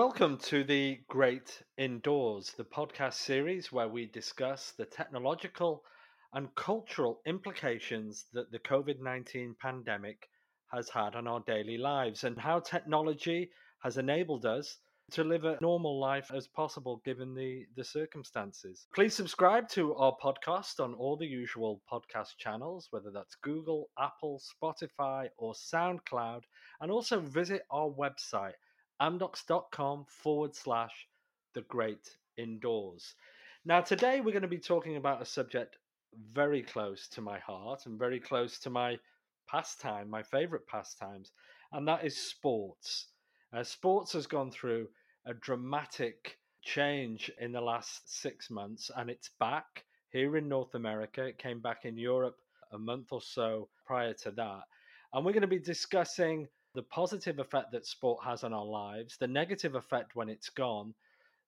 welcome to the Great Indoors, the podcast series where we discuss the technological and cultural implications that the COVID 19 pandemic has had on our daily lives and how technology has enabled us to live a normal life as possible given the, the circumstances. Please subscribe to our podcast on all the usual podcast channels, whether that's Google, Apple, Spotify, or SoundCloud, and also visit our website, amdocs.com forward slash the great indoors. Now, today we're going to be talking about a subject very close to my heart and very close to my pastime, my favorite pastimes, and that is sports. Uh, sports has gone through a dramatic change in the last six months, and it's back here in North America. It came back in Europe a month or so prior to that. And we're going to be discussing the positive effect that sport has on our lives, the negative effect when it's gone,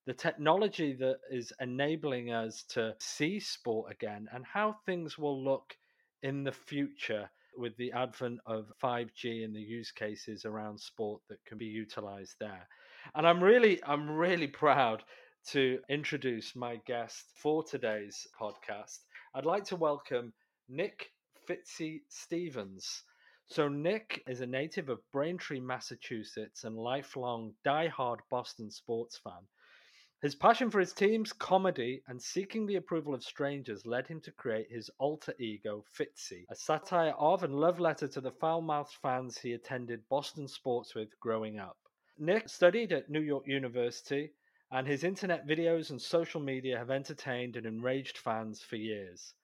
the technology that is enabling us to see sport again, and how things will look in the future with the advent of 5G and the use cases around sport that can be utilized there. And I'm really, I'm really proud to introduce my guest for today's podcast. I'd like to welcome Nick Fitzy Stevens. So, Nick is a native of Braintree, Massachusetts, and lifelong die-hard Boston sports fan. His passion for his teams, comedy, and seeking the approval of strangers led him to create his alter ego, Fitzy, a satire of and love letter to the foul mouthed fans he attended Boston sports with growing up. Nick studied at New York University, and his internet videos and social media have entertained and enraged fans for years.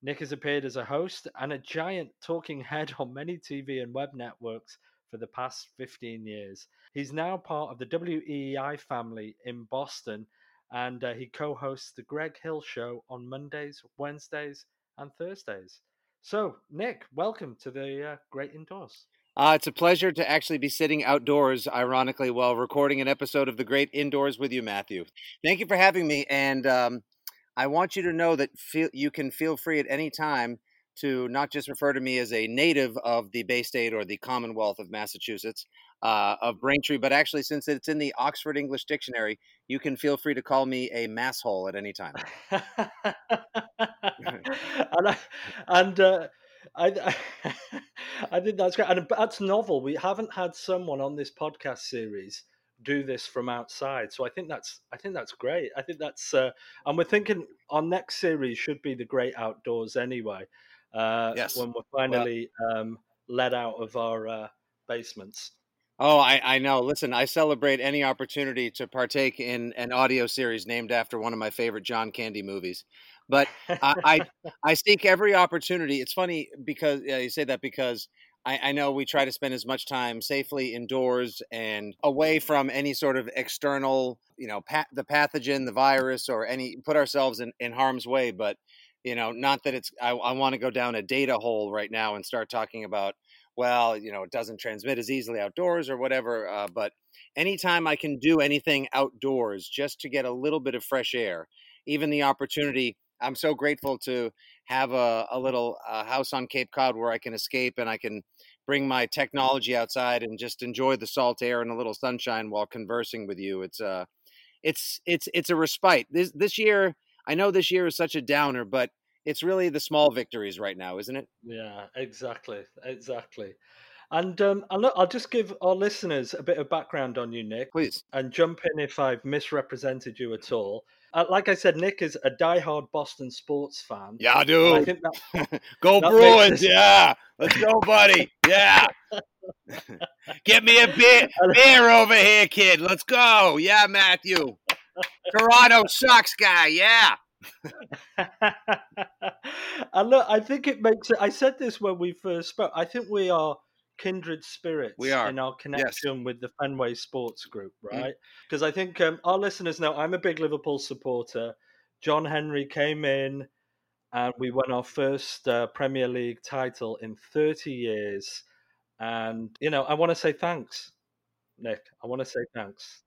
Nick has appeared as a host and a giant talking head on many TV and web networks for the past 15 years. He's now part of the WEEI family in Boston, and uh, he co hosts The Greg Hill Show on Mondays, Wednesdays, and Thursdays. So, Nick, welcome to the uh, Great Indoors. Uh, it's a pleasure to actually be sitting outdoors, ironically, while recording an episode of The Great Indoors with you, Matthew. Thank you for having me. And um, I want you to know that feel, you can feel free at any time to not just refer to me as a native of the Bay State or the Commonwealth of Massachusetts, uh, of Braintree, but actually, since it's in the Oxford English Dictionary, you can feel free to call me a masshole at any time. and I, and uh, I, I think that's great, and that's novel. We haven't had someone on this podcast series do this from outside, so I think that's I think that's great. I think that's, uh, and we're thinking our next series should be the Great Outdoors anyway. Uh, yes. When we're finally well, um, let out of our uh, basements. Oh, I, I know. Listen, I celebrate any opportunity to partake in an audio series named after one of my favorite John Candy movies. But I, I, I seek every opportunity. It's funny because yeah, you say that because I, I, know we try to spend as much time safely indoors and away from any sort of external, you know, pa- the pathogen, the virus, or any put ourselves in, in harm's way. But you know, not that it's. I, I want to go down a data hole right now and start talking about well, you know, it doesn't transmit as easily outdoors or whatever. Uh, but anytime I can do anything outdoors just to get a little bit of fresh air, even the opportunity, I'm so grateful to have a, a little uh, house on Cape Cod where I can escape and I can bring my technology outside and just enjoy the salt air and a little sunshine while conversing with you. It's uh, it's it's it's a respite. This this year, I know this year is such a downer, but it's really the small victories right now, isn't it? Yeah, exactly, exactly. And um, I'll, I'll just give our listeners a bit of background on you, Nick. Please. And jump in if I've misrepresented you at all. Uh, like I said, Nick is a die-hard Boston sports fan. Yeah, I do. I think that, go that Bruins! Yeah, let's go, buddy. Yeah. Get me a beer, beer over here, kid. Let's go. Yeah, Matthew. Toronto sucks, guy. Yeah. and look, I think it makes it. I said this when we first spoke. I think we are kindred spirits we are. in our connection yes. with the Fenway Sports Group, mm. right? Because mm. I think um, our listeners know I'm a big Liverpool supporter. John Henry came in and we won our first uh, Premier League title in 30 years. And, you know, I want to say thanks, Nick. I want to say thanks.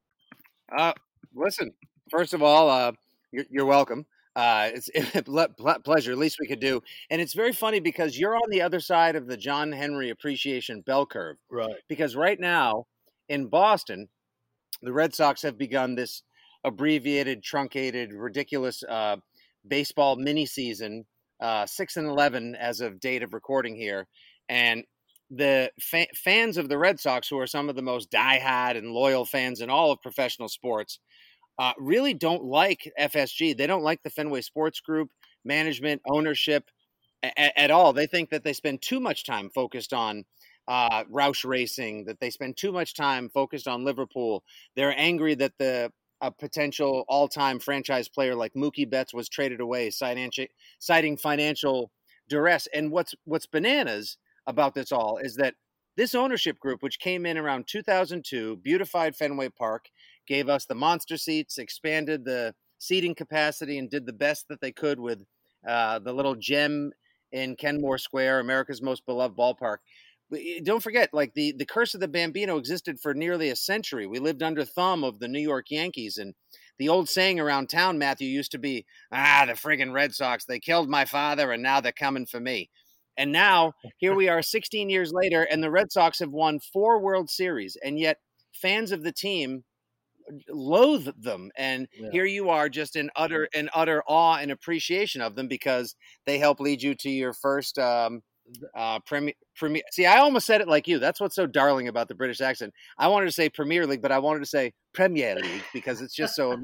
Uh, listen, first of all, uh, you're, you're welcome uh, it's a pleasure. At least we could do, and it's very funny because you're on the other side of the John Henry appreciation bell curve, right? Because right now in Boston, the Red Sox have begun this abbreviated, truncated, ridiculous uh, baseball mini season, uh, six and eleven as of date of recording here, and the fa- fans of the Red Sox, who are some of the most diehard and loyal fans in all of professional sports, uh, really don't like FSG. They don't like the Fenway Sports Group management, ownership a- at all. They think that they spend too much time focused on uh, Roush Racing, that they spend too much time focused on Liverpool. They're angry that the a potential all-time franchise player like Mookie Betts was traded away, citing, financial duress. And what's what's bananas about this all is that this ownership group, which came in around 2002, beautified Fenway Park, gave us the monster seats, expanded the seating capacity, and did the best that they could with uh, the little gem in Kenmore Square, America's most beloved ballpark. Don't forget, like the the curse of the Bambino existed for nearly a century. We lived under thumb of the New York Yankees, and the old saying around town, Matthew, used to be, "Ah, the friggin' Red Sox! They killed my father, and now they're coming for me." And now here we are 16 years later, and the Red Sox have won four World Series, and yet fans of the team loathe them. And yeah. here you are just in utter in utter awe and appreciation of them because they help lead you to your first um, uh, Premier, Premier. See, I almost said it like you. That's what's so darling about the British accent. I wanted to say Premier League, but I wanted to say Premier League because it's just so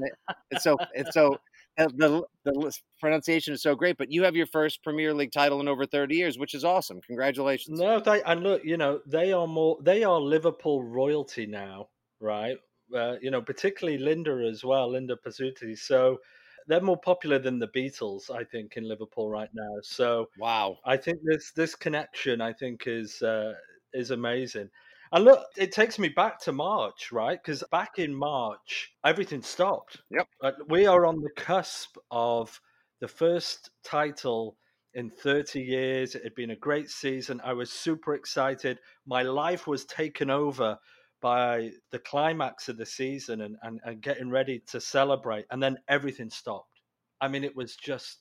it's so it's so the, the pronunciation is so great, but you have your first Premier League title in over 30 years, which is awesome. Congratulations. No, they, and look, you know, they are more, they are Liverpool royalty now, right? Uh, you know, particularly Linda as well, Linda Pizzuti. So they're more popular than the Beatles, I think, in Liverpool right now. So wow, I think this this connection, I think, is uh, is amazing. And look, it takes me back to March, right? Because back in March, everything stopped. Yep. we are on the cusp of the first title in 30 years. It had been a great season. I was super excited. My life was taken over by the climax of the season and, and, and getting ready to celebrate. And then everything stopped. I mean, it was just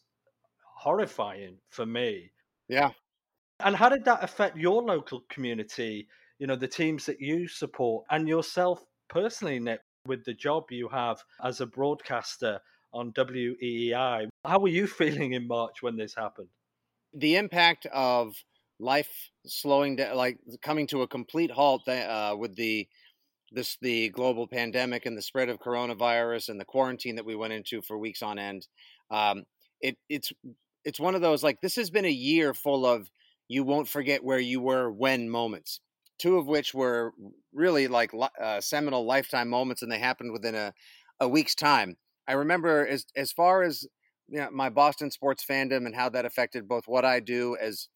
horrifying for me. Yeah. And how did that affect your local community? you know the teams that you support and yourself personally nick with the job you have as a broadcaster on weei how were you feeling in march when this happened the impact of life slowing down like coming to a complete halt uh, with the this the global pandemic and the spread of coronavirus and the quarantine that we went into for weeks on end um, it it's it's one of those like this has been a year full of you won't forget where you were when moments two of which were really like uh, seminal lifetime moments, and they happened within a, a week's time. I remember as as far as you know, my Boston sports fandom and how that affected both what I do as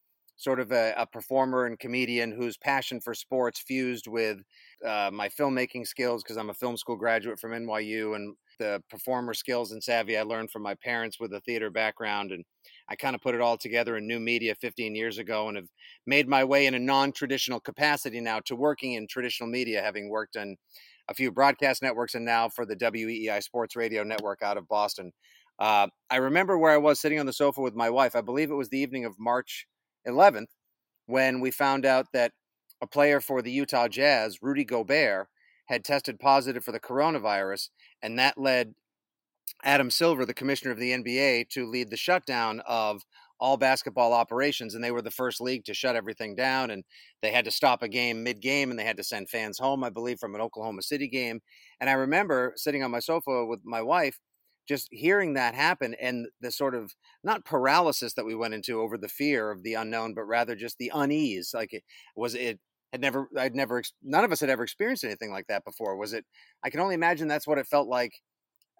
sort of a, a performer and comedian whose passion for sports fused with uh, my filmmaking skills because I'm a film school graduate from NYU and the performer skills and savvy I learned from my parents with a theater background and I kind of put it all together in new media 15 years ago and have made my way in a non traditional capacity now to working in traditional media, having worked in a few broadcast networks and now for the WEEI Sports Radio Network out of Boston. Uh, I remember where I was sitting on the sofa with my wife. I believe it was the evening of March 11th when we found out that a player for the Utah Jazz, Rudy Gobert, had tested positive for the coronavirus, and that led Adam Silver, the commissioner of the NBA, to lead the shutdown of all basketball operations. And they were the first league to shut everything down. And they had to stop a game mid game and they had to send fans home, I believe, from an Oklahoma City game. And I remember sitting on my sofa with my wife, just hearing that happen and the sort of not paralysis that we went into over the fear of the unknown, but rather just the unease. Like it was it had never, I'd never, none of us had ever experienced anything like that before. Was it, I can only imagine that's what it felt like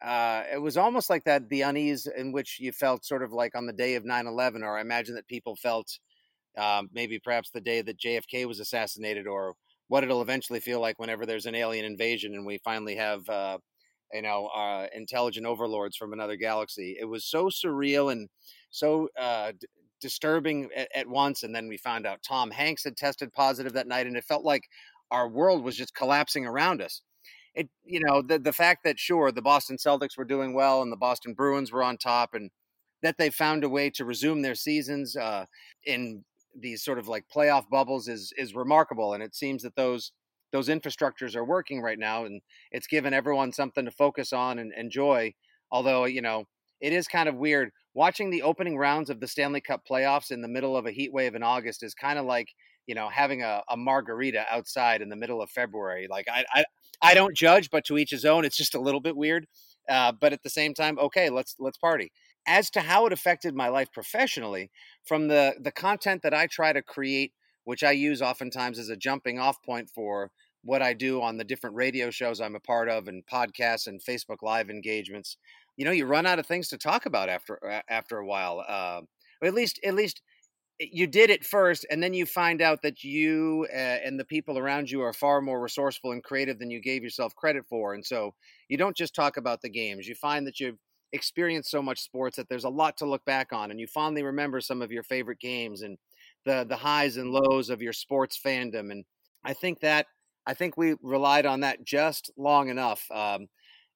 uh, it was almost like that the unease in which you felt sort of like on the day of 9-11 or i imagine that people felt um, maybe perhaps the day that jfk was assassinated or what it'll eventually feel like whenever there's an alien invasion and we finally have uh, you know uh, intelligent overlords from another galaxy. It was so surreal and so uh, d- disturbing at, at once and then we found out tom hanks had tested positive that night and it felt like our world was just collapsing around us. It you know the the fact that sure the Boston Celtics were doing well and the Boston Bruins were on top and that they found a way to resume their seasons uh, in these sort of like playoff bubbles is is remarkable and it seems that those those infrastructures are working right now, and it's given everyone something to focus on and enjoy. Although you know, it is kind of weird watching the opening rounds of the Stanley Cup playoffs in the middle of a heat wave in August is kind of like you know having a, a margarita outside in the middle of February. Like I, I I don't judge, but to each his own. It's just a little bit weird. Uh, but at the same time, okay, let's let's party. As to how it affected my life professionally, from the the content that I try to create, which I use oftentimes as a jumping off point for what I do on the different radio shows I'm a part of, and podcasts and Facebook Live engagements. You know, you run out of things to talk about after after a while. Uh, at least, at least you did it first and then you find out that you uh, and the people around you are far more resourceful and creative than you gave yourself credit for and so you don't just talk about the games you find that you've experienced so much sports that there's a lot to look back on and you fondly remember some of your favorite games and the the highs and lows of your sports fandom and i think that i think we relied on that just long enough um,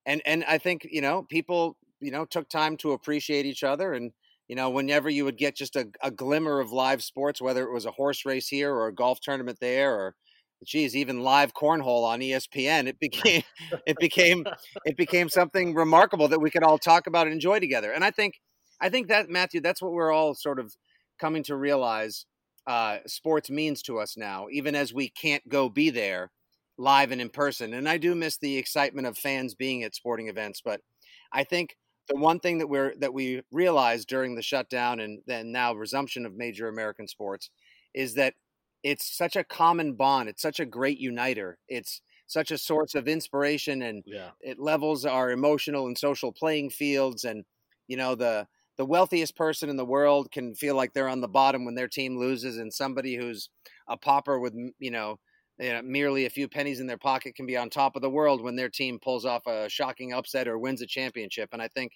and and i think you know people you know took time to appreciate each other and you know, whenever you would get just a, a glimmer of live sports, whether it was a horse race here or a golf tournament there, or geez, even live cornhole on ESPN, it became it became it became something remarkable that we could all talk about and enjoy together. And I think I think that Matthew, that's what we're all sort of coming to realize uh, sports means to us now, even as we can't go be there live and in person. And I do miss the excitement of fans being at sporting events, but I think the one thing that we're that we realized during the shutdown and then now resumption of major American sports is that it's such a common bond. It's such a great uniter. It's such a source of inspiration and yeah. it levels our emotional and social playing fields and you know the the wealthiest person in the world can feel like they're on the bottom when their team loses and somebody who's a pauper with you know you know, merely a few pennies in their pocket can be on top of the world when their team pulls off a shocking upset or wins a championship. And I think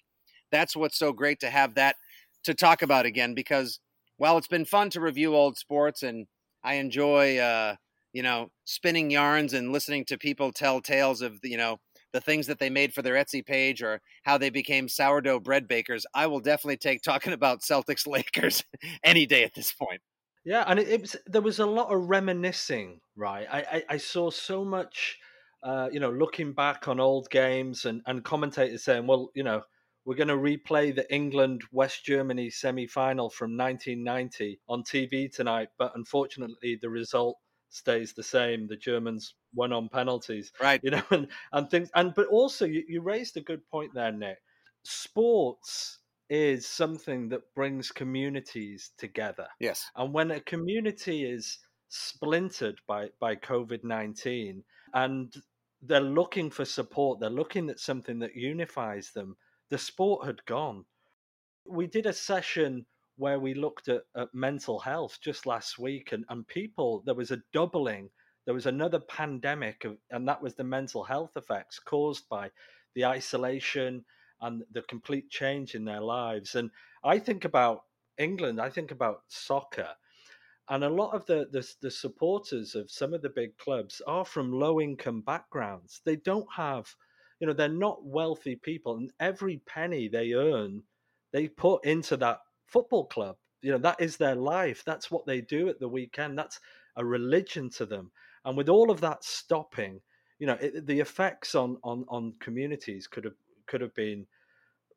that's what's so great to have that to talk about again because while it's been fun to review old sports and I enjoy, uh, you know, spinning yarns and listening to people tell tales of, you know, the things that they made for their Etsy page or how they became sourdough bread bakers, I will definitely take talking about Celtics Lakers any day at this point. Yeah, and it, it, was there was a lot of reminiscing, right? I I, I saw so much, uh, you know, looking back on old games and and commentators saying, well, you know, we're going to replay the England West Germany semi final from 1990 on TV tonight, but unfortunately the result stays the same. The Germans won on penalties, right? You know, and and things, and but also you, you raised a good point there, Nick. Sports is something that brings communities together. Yes. And when a community is splintered by, by COVID 19 and they're looking for support, they're looking at something that unifies them, the sport had gone. We did a session where we looked at, at mental health just last week, and, and people, there was a doubling. There was another pandemic, of, and that was the mental health effects caused by the isolation, and the complete change in their lives. And I think about England, I think about soccer, and a lot of the, the, the supporters of some of the big clubs are from low income backgrounds. They don't have, you know, they're not wealthy people, and every penny they earn, they put into that football club. You know, that is their life. That's what they do at the weekend. That's a religion to them. And with all of that stopping, you know, it, the effects on on on communities could have could have been.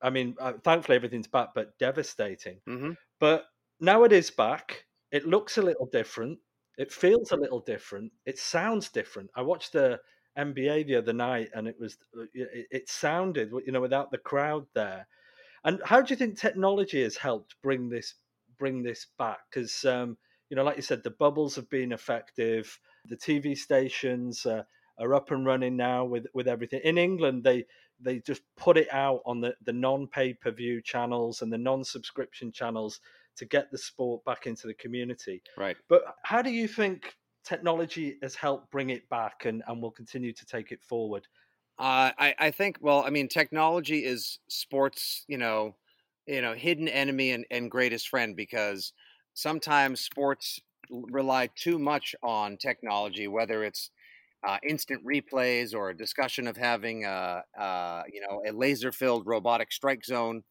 I mean, uh, thankfully everything's back, but devastating. Mm-hmm. But now it is back. It looks a little different. It feels a little different. It sounds different. I watched the NBA the other night, and it was uh, it, it sounded you know without the crowd there. And how do you think technology has helped bring this bring this back? Because um, you know, like you said, the bubbles have been effective. The TV stations uh, are up and running now with with everything. In England, they they just put it out on the, the non pay per view channels and the non subscription channels to get the sport back into the community. Right. But how do you think technology has helped bring it back and, and will continue to take it forward? Uh, I, I think, well, I mean, technology is sports, you know, you know, hidden enemy and, and greatest friend because sometimes sports rely too much on technology, whether it's uh, instant replays or a discussion of having a, a you know a laser filled robotic strike zone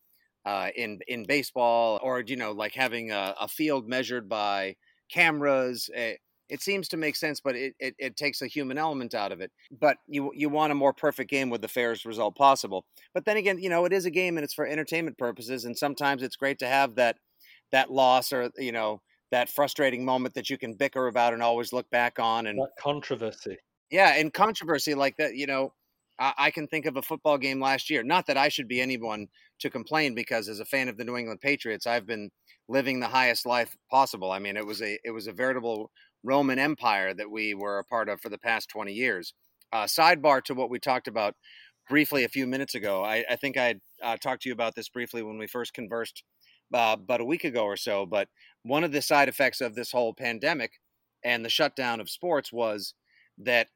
uh, in in baseball or you know like having a, a field measured by cameras uh, it seems to make sense, but it, it, it, takes a human element out of it. But you you want a more perfect game with the fairest result possible. But then again, you know, it is a game and it's for entertainment purposes, and sometimes it's great to have that that loss or you know that frustrating moment that you can bicker about and always look back on and that controversy. Yeah, and controversy like that, you know, I, I can think of a football game last year. Not that I should be anyone to complain because as a fan of the New England Patriots, I've been living the highest life possible. I mean, it was a it was a veritable Roman Empire that we were a part of for the past 20 years. Uh, sidebar to what we talked about briefly a few minutes ago. I, I think I uh, talked to you about this briefly when we first conversed uh, about a week ago or so. But one of the side effects of this whole pandemic and the shutdown of sports was that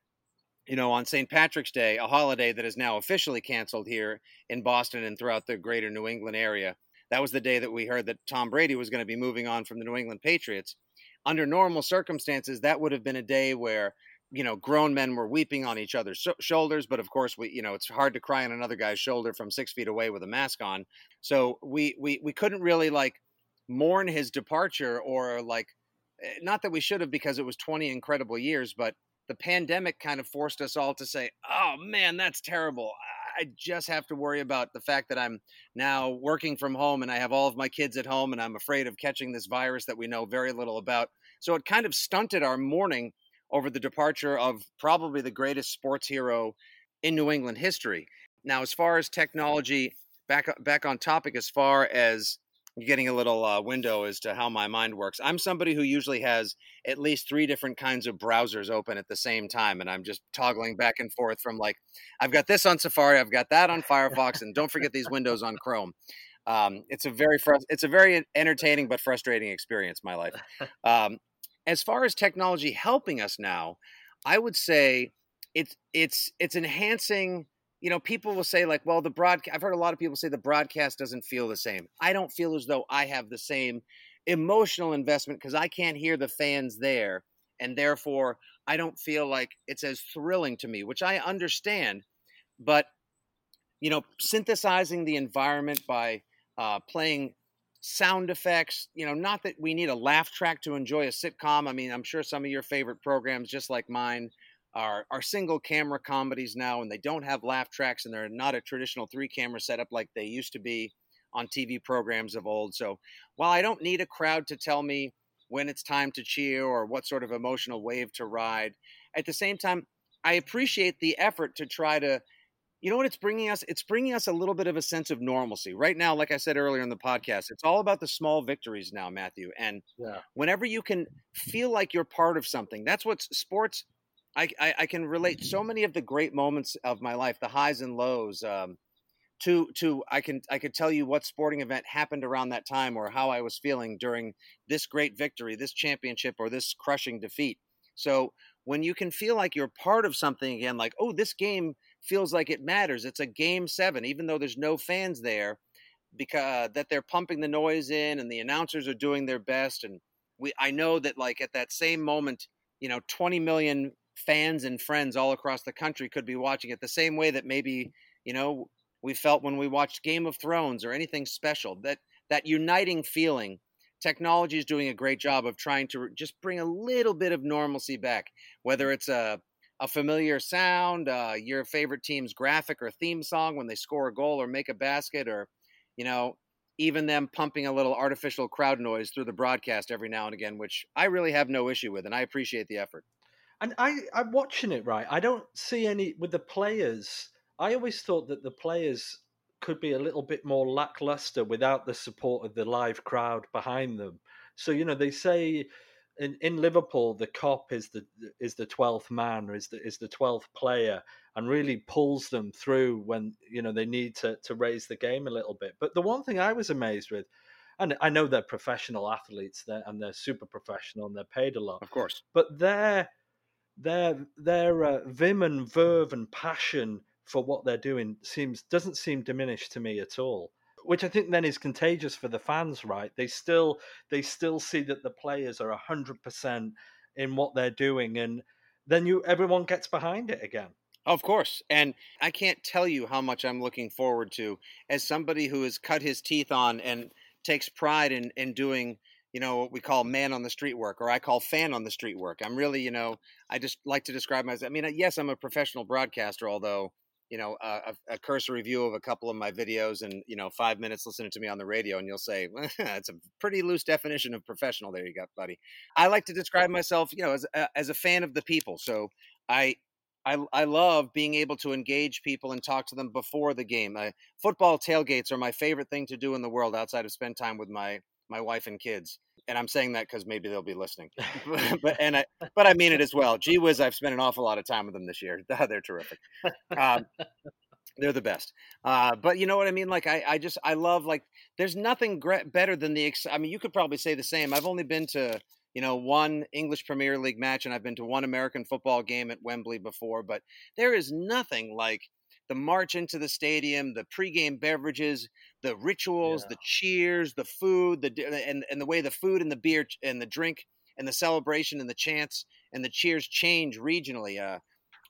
you know, on St. Patrick's Day, a holiday that is now officially canceled here in Boston and throughout the greater New England area. That was the day that we heard that Tom Brady was going to be moving on from the New England Patriots. Under normal circumstances, that would have been a day where, you know, grown men were weeping on each other's sh- shoulders. But of course, we, you know, it's hard to cry on another guy's shoulder from six feet away with a mask on. So we we we couldn't really like mourn his departure or like, eh, not that we should have because it was 20 incredible years, but the pandemic kind of forced us all to say, oh man, that's terrible. I just have to worry about the fact that I'm now working from home and I have all of my kids at home and I'm afraid of catching this virus that we know very little about. So it kind of stunted our mourning over the departure of probably the greatest sports hero in New England history. Now, as far as technology, back back on topic, as far as getting a little uh, window as to how my mind works. I'm somebody who usually has at least three different kinds of browsers open at the same time, and I'm just toggling back and forth from like, I've got this on Safari, I've got that on Firefox, and don't forget these windows on Chrome. Um, it's a very fr- it's a very entertaining but frustrating experience. My life. Um, as far as technology helping us now, I would say it's it's it's enhancing you know, people will say like, well, the broadcast, I've heard a lot of people say the broadcast doesn't feel the same. I don't feel as though I have the same emotional investment because I can't hear the fans there. And therefore, I don't feel like it's as thrilling to me, which I understand. But, you know, synthesizing the environment by uh, playing sound effects, you know, not that we need a laugh track to enjoy a sitcom. I mean, I'm sure some of your favorite programs, just like mine, are are single camera comedies now, and they don't have laugh tracks, and they're not a traditional three camera setup like they used to be on TV programs of old. So while I don't need a crowd to tell me when it's time to cheer or what sort of emotional wave to ride, at the same time, I appreciate the effort to try to you know what it's bringing us it's bringing us a little bit of a sense of normalcy right now like i said earlier in the podcast it's all about the small victories now matthew and yeah. whenever you can feel like you're part of something that's what sports I, I, I can relate so many of the great moments of my life, the highs and lows. Um, to to I can I could tell you what sporting event happened around that time or how I was feeling during this great victory, this championship, or this crushing defeat. So when you can feel like you're part of something again, like oh, this game feels like it matters. It's a game seven, even though there's no fans there, because that they're pumping the noise in and the announcers are doing their best. And we I know that like at that same moment, you know, 20 million fans and friends all across the country could be watching it the same way that maybe you know we felt when we watched Game of Thrones or anything special. That that uniting feeling technology is doing a great job of trying to just bring a little bit of normalcy back whether it's a a familiar sound uh, your favorite team's graphic or theme song when they score a goal or make a basket or you know even them pumping a little artificial crowd noise through the broadcast every now and again which I really have no issue with and I appreciate the effort and I, I'm watching it right. I don't see any with the players. I always thought that the players could be a little bit more lackluster without the support of the live crowd behind them. So you know they say in, in Liverpool the Kop is the is the twelfth man or is the is the twelfth player and really pulls them through when you know they need to to raise the game a little bit. But the one thing I was amazed with, and I know they're professional athletes and they're super professional and they're paid a lot, of course, but they're their their uh, vim and verve and passion for what they're doing seems doesn't seem diminished to me at all which i think then is contagious for the fans right? They still they still see that the players are 100% in what they're doing and then you everyone gets behind it again. Of course and i can't tell you how much i'm looking forward to as somebody who has cut his teeth on and takes pride in in doing you know what we call man on the street work or i call fan on the street work. I'm really you know i just like to describe myself i mean yes i'm a professional broadcaster although you know a, a cursory view of a couple of my videos and you know five minutes listening to me on the radio and you'll say well, that's a pretty loose definition of professional. There you go buddy. I like to describe myself you know as a, as a fan of the people. So i I, I love being able to engage people and talk to them before the game. Uh, football tailgates are my favorite thing to do in the world outside of spend time with my my wife and kids. And I'm saying that because maybe they'll be listening. but and I but I mean it as well. Gee whiz, I've spent an awful lot of time with them this year. They're terrific. Um, they're the best. Uh, but you know what I mean? Like I, I just I love like there's nothing gre- better than the. Ex- I mean, you could probably say the same. I've only been to you know one English Premier League match, and I've been to one American football game at Wembley before. But there is nothing like the march into the stadium, the pregame beverages, the rituals, yeah. the cheers, the food, the and and the way the food and the beer and the drink and the celebration and the chants and the cheers change regionally. Uh,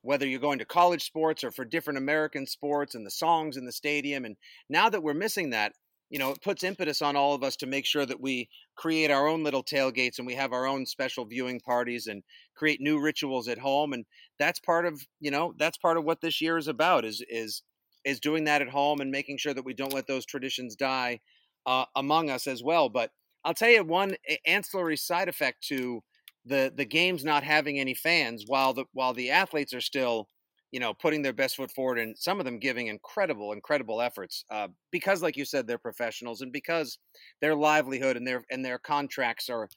whether you're going to college sports or for different American sports and the songs in the stadium, and now that we're missing that, you know, it puts impetus on all of us to make sure that we create our own little tailgates and we have our own special viewing parties and create new rituals at home. And that's part of, you know, that's part of what this year is about is, is, is doing that at home and making sure that we don't let those traditions die uh, among us as well. But I'll tell you one ancillary side effect to the, the games not having any fans while the, while the athletes are still, you know, putting their best foot forward and some of them giving incredible, incredible efforts uh, because, like you said, they're professionals and because their livelihood and their and their contracts are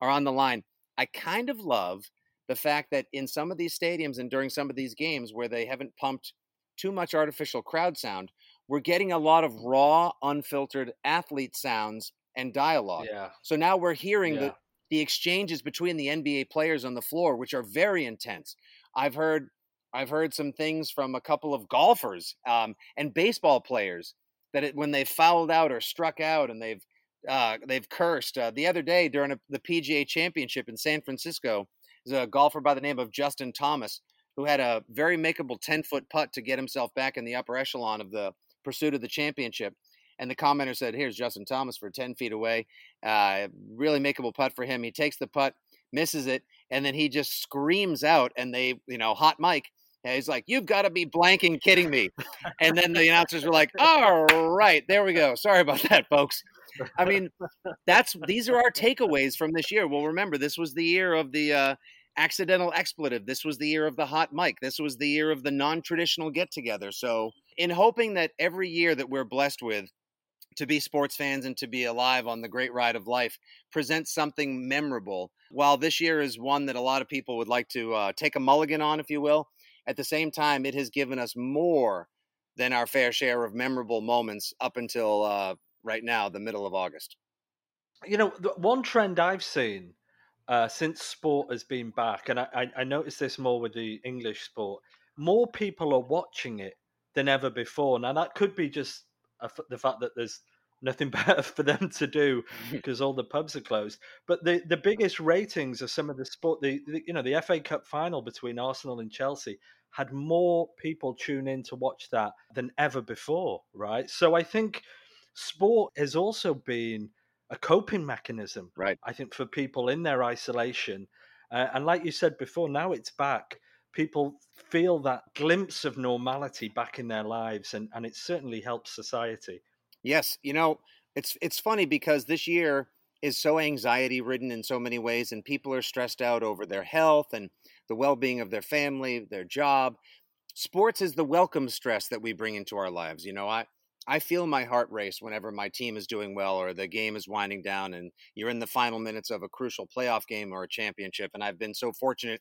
are on the line. I kind of love the fact that in some of these stadiums and during some of these games where they haven't pumped too much artificial crowd sound, we're getting a lot of raw, unfiltered athlete sounds and dialogue. Yeah. So now we're hearing yeah. the the exchanges between the NBA players on the floor, which are very intense. I've heard I've heard some things from a couple of golfers um, and baseball players that it, when they've fouled out or struck out and they've uh, they've cursed. Uh, the other day during a, the PGA Championship in San Francisco, there's a golfer by the name of Justin Thomas who had a very makeable 10 foot putt to get himself back in the upper echelon of the pursuit of the championship. And the commenter said, "Here's Justin Thomas for 10 feet away. Uh, really makeable putt for him. He takes the putt, misses it, and then he just screams out. And they, you know, hot mic and he's like, "You've got to be blanking kidding me!" And then the announcers were like, "All right, there we go. Sorry about that, folks." I mean, that's these are our takeaways from this year. Well, remember, this was the year of the uh, accidental expletive. This was the year of the hot mic. This was the year of the non-traditional get-together. So, in hoping that every year that we're blessed with to be sports fans and to be alive on the great ride of life presents something memorable. While this year is one that a lot of people would like to uh, take a mulligan on, if you will, at the same time, it has given us more than our fair share of memorable moments up until uh, right now, the middle of August. You know, the one trend I've seen uh, since sport has been back, and I, I, noticed this more with the English sport, more people are watching it than ever before. Now, that could be just a, the fact that there's nothing better for them to do because all the pubs are closed. But the, the biggest ratings of some of the sport, the, the, you know the FA Cup final between Arsenal and Chelsea had more people tune in to watch that than ever before, right? So I think sport has also been a coping mechanism, right? I think for people in their isolation, uh, and like you said before, now it's back. People feel that glimpse of normality back in their lives, and, and it certainly helps society. Yes, you know, it's it's funny because this year is so anxiety ridden in so many ways and people are stressed out over their health and the well-being of their family, their job. Sports is the welcome stress that we bring into our lives. You know, I I feel my heart race whenever my team is doing well or the game is winding down and you're in the final minutes of a crucial playoff game or a championship and I've been so fortunate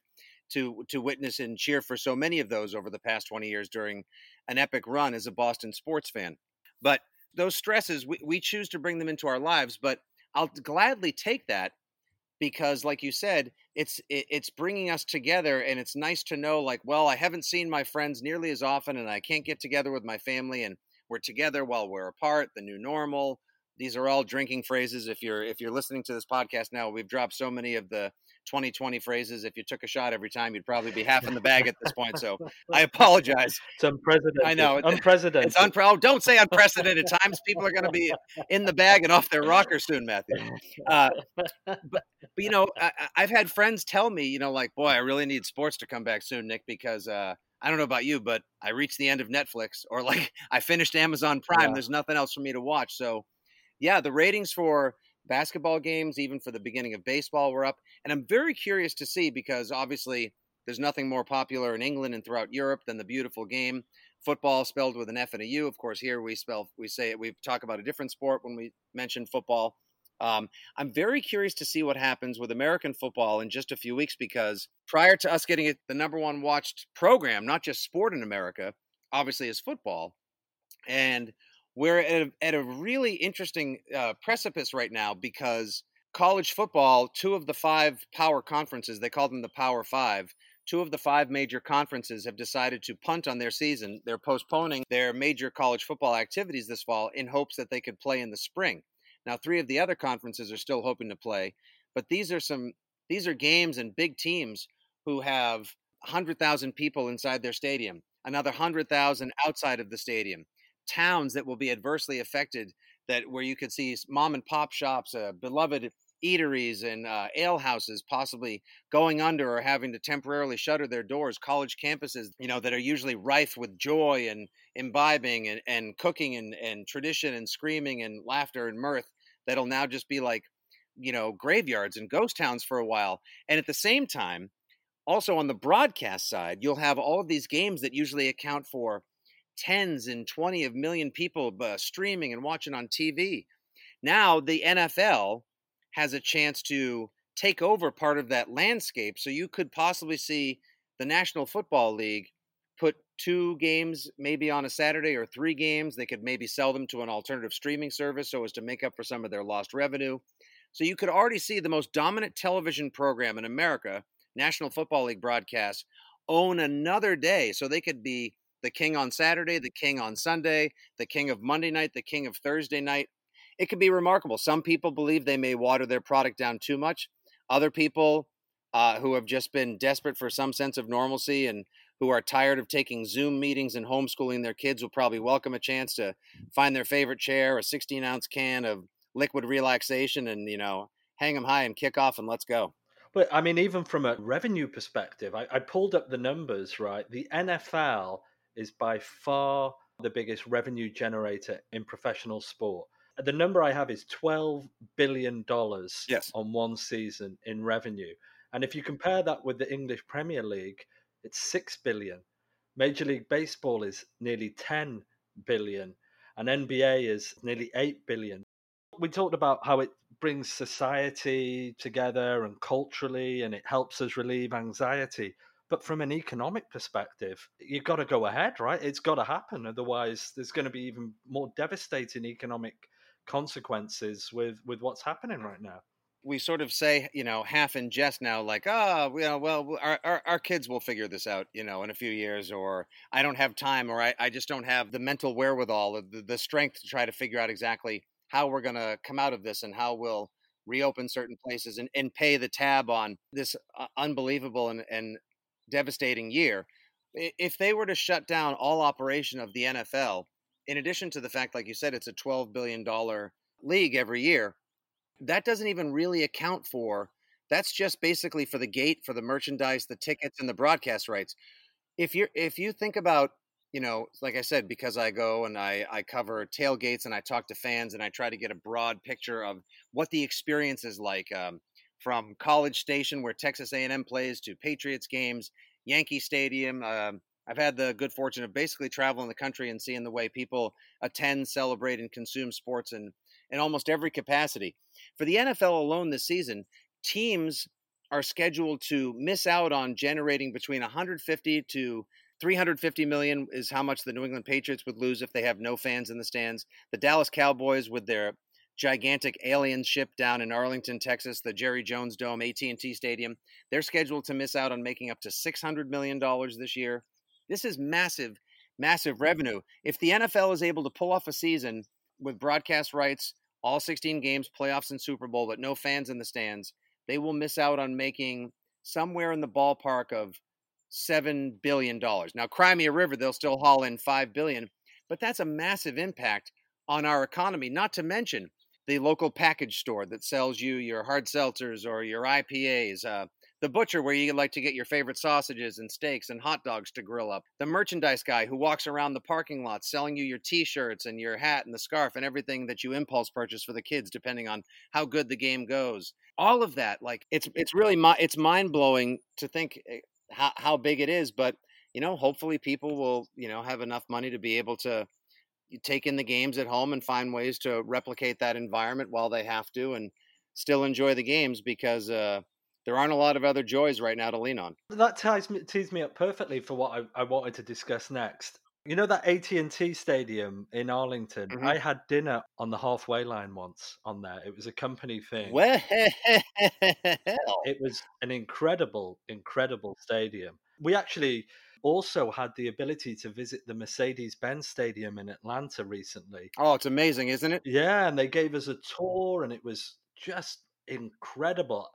to to witness and cheer for so many of those over the past 20 years during an epic run as a Boston sports fan. But those stresses, we, we choose to bring them into our lives, but I'll gladly take that because, like you said, it's it, it's bringing us together, and it's nice to know, like, well, I haven't seen my friends nearly as often, and I can't get together with my family, and we're together while we're apart. The new normal. These are all drinking phrases. If you're if you're listening to this podcast now, we've dropped so many of the 2020 phrases. If you took a shot every time, you'd probably be half in the bag at this point. So I apologize. It's unprecedented. I know. Unprecedented. It's unpre- don't say unprecedented times. People are going to be in the bag and off their rocker soon, Matthew. Uh, but, but, you know, I, have had friends tell me, you know, like, boy, I really need sports to come back soon, Nick, because uh, I don't know about you, but I reached the end of Netflix or like I finished Amazon Prime. Yeah. There's nothing else for me to watch. So, yeah, the ratings for basketball games, even for the beginning of baseball, were up. And I'm very curious to see because obviously there's nothing more popular in England and throughout Europe than the beautiful game. Football spelled with an F and a U. Of course, here we spell we say it. We talk about a different sport when we mention football. Um, I'm very curious to see what happens with American football in just a few weeks because prior to us getting it the number one watched program, not just sport in America, obviously is football, and we're at a, at a really interesting uh, precipice right now because college football, two of the five power conferences, they call them the Power Five, two of the five major conferences have decided to punt on their season. They're postponing their major college football activities this fall in hopes that they could play in the spring. Now, three of the other conferences are still hoping to play, but these are some these are games and big teams who have 100,000 people inside their stadium, another 100,000 outside of the stadium towns that will be adversely affected that where you could see mom and pop shops uh, beloved eateries and uh, ale houses possibly going under or having to temporarily shutter their doors college campuses you know that are usually rife with joy and imbibing and, and cooking and, and tradition and screaming and laughter and mirth that'll now just be like you know graveyards and ghost towns for a while. And at the same time also on the broadcast side you'll have all of these games that usually account for tens and 20 of million people uh, streaming and watching on TV. Now the NFL has a chance to take over part of that landscape. So you could possibly see the National Football League put two games maybe on a Saturday or three games. They could maybe sell them to an alternative streaming service so as to make up for some of their lost revenue. So you could already see the most dominant television program in America, National Football League broadcast, own another day. So they could be the king on Saturday, the king on Sunday, the king of Monday night, the king of Thursday night. It can be remarkable. Some people believe they may water their product down too much. Other people uh, who have just been desperate for some sense of normalcy and who are tired of taking Zoom meetings and homeschooling their kids will probably welcome a chance to find their favorite chair, a 16 ounce can of liquid relaxation, and, you know, hang them high and kick off and let's go. But I mean, even from a revenue perspective, I, I pulled up the numbers, right? The NFL is by far the biggest revenue generator in professional sport. The number I have is $12 billion yes. on one season in revenue. And if you compare that with the English Premier League, it's 6 billion. Major League Baseball is nearly 10 billion and NBA is nearly 8 billion. We talked about how it brings society together and culturally and it helps us relieve anxiety. But from an economic perspective, you've got to go ahead, right? It's got to happen. Otherwise, there's going to be even more devastating economic consequences with, with what's happening right now we sort of say, you know, half in jest now, like, oh, know, well, our, our, our, kids will figure this out, you know, in a few years, or I don't have time, or I, I just don't have the mental wherewithal, the, the strength to try to figure out exactly how we're going to come out of this and how we'll reopen certain places and, and pay the tab on this uh, unbelievable and, and devastating year. If they were to shut down all operation of the NFL, in addition to the fact, like you said, it's a $12 billion league every year, that doesn't even really account for that's just basically for the gate for the merchandise the tickets and the broadcast rights if you if you think about you know like i said because i go and i i cover tailgates and i talk to fans and i try to get a broad picture of what the experience is like um, from College Station, where Texas A&M plays, to Patriots games, Yankee Stadium. Um, I've had the good fortune of basically traveling the country and seeing the way people attend, celebrate, and consume sports in, in almost every capacity. For the NFL alone this season, teams are scheduled to miss out on generating between 150 to 350 million is how much the New England Patriots would lose if they have no fans in the stands. The Dallas Cowboys with their gigantic alien ship down in Arlington, Texas, the Jerry Jones Dome, AT&T Stadium. They're scheduled to miss out on making up to 600 million dollars this year. This is massive massive hmm. revenue. If the NFL is able to pull off a season with broadcast rights, all 16 games, playoffs and Super Bowl, but no fans in the stands, they will miss out on making somewhere in the ballpark of seven billion dollars. Now, Crimea River, they'll still haul in five billion, but that's a massive impact on our economy. Not to mention the local package store that sells you your hard seltzers or your IPAs. Uh, the butcher where you like to get your favorite sausages and steaks and hot dogs to grill up, the merchandise guy who walks around the parking lot selling you your t-shirts and your hat and the scarf and everything that you impulse purchase for the kids depending on how good the game goes. All of that like it's it's really it's mind-blowing to think eh, how how big it is, but you know, hopefully people will, you know, have enough money to be able to take in the games at home and find ways to replicate that environment while they have to and still enjoy the games because uh there aren't a lot of other joys right now to lean on. That ties me, tees me up perfectly for what I, I wanted to discuss next. You know that AT and T Stadium in Arlington. Mm-hmm. I had dinner on the halfway line once on there. It was a company thing. Well, it was an incredible, incredible stadium. We actually also had the ability to visit the Mercedes Benz Stadium in Atlanta recently. Oh, it's amazing, isn't it? Yeah, and they gave us a tour, and it was just incredible.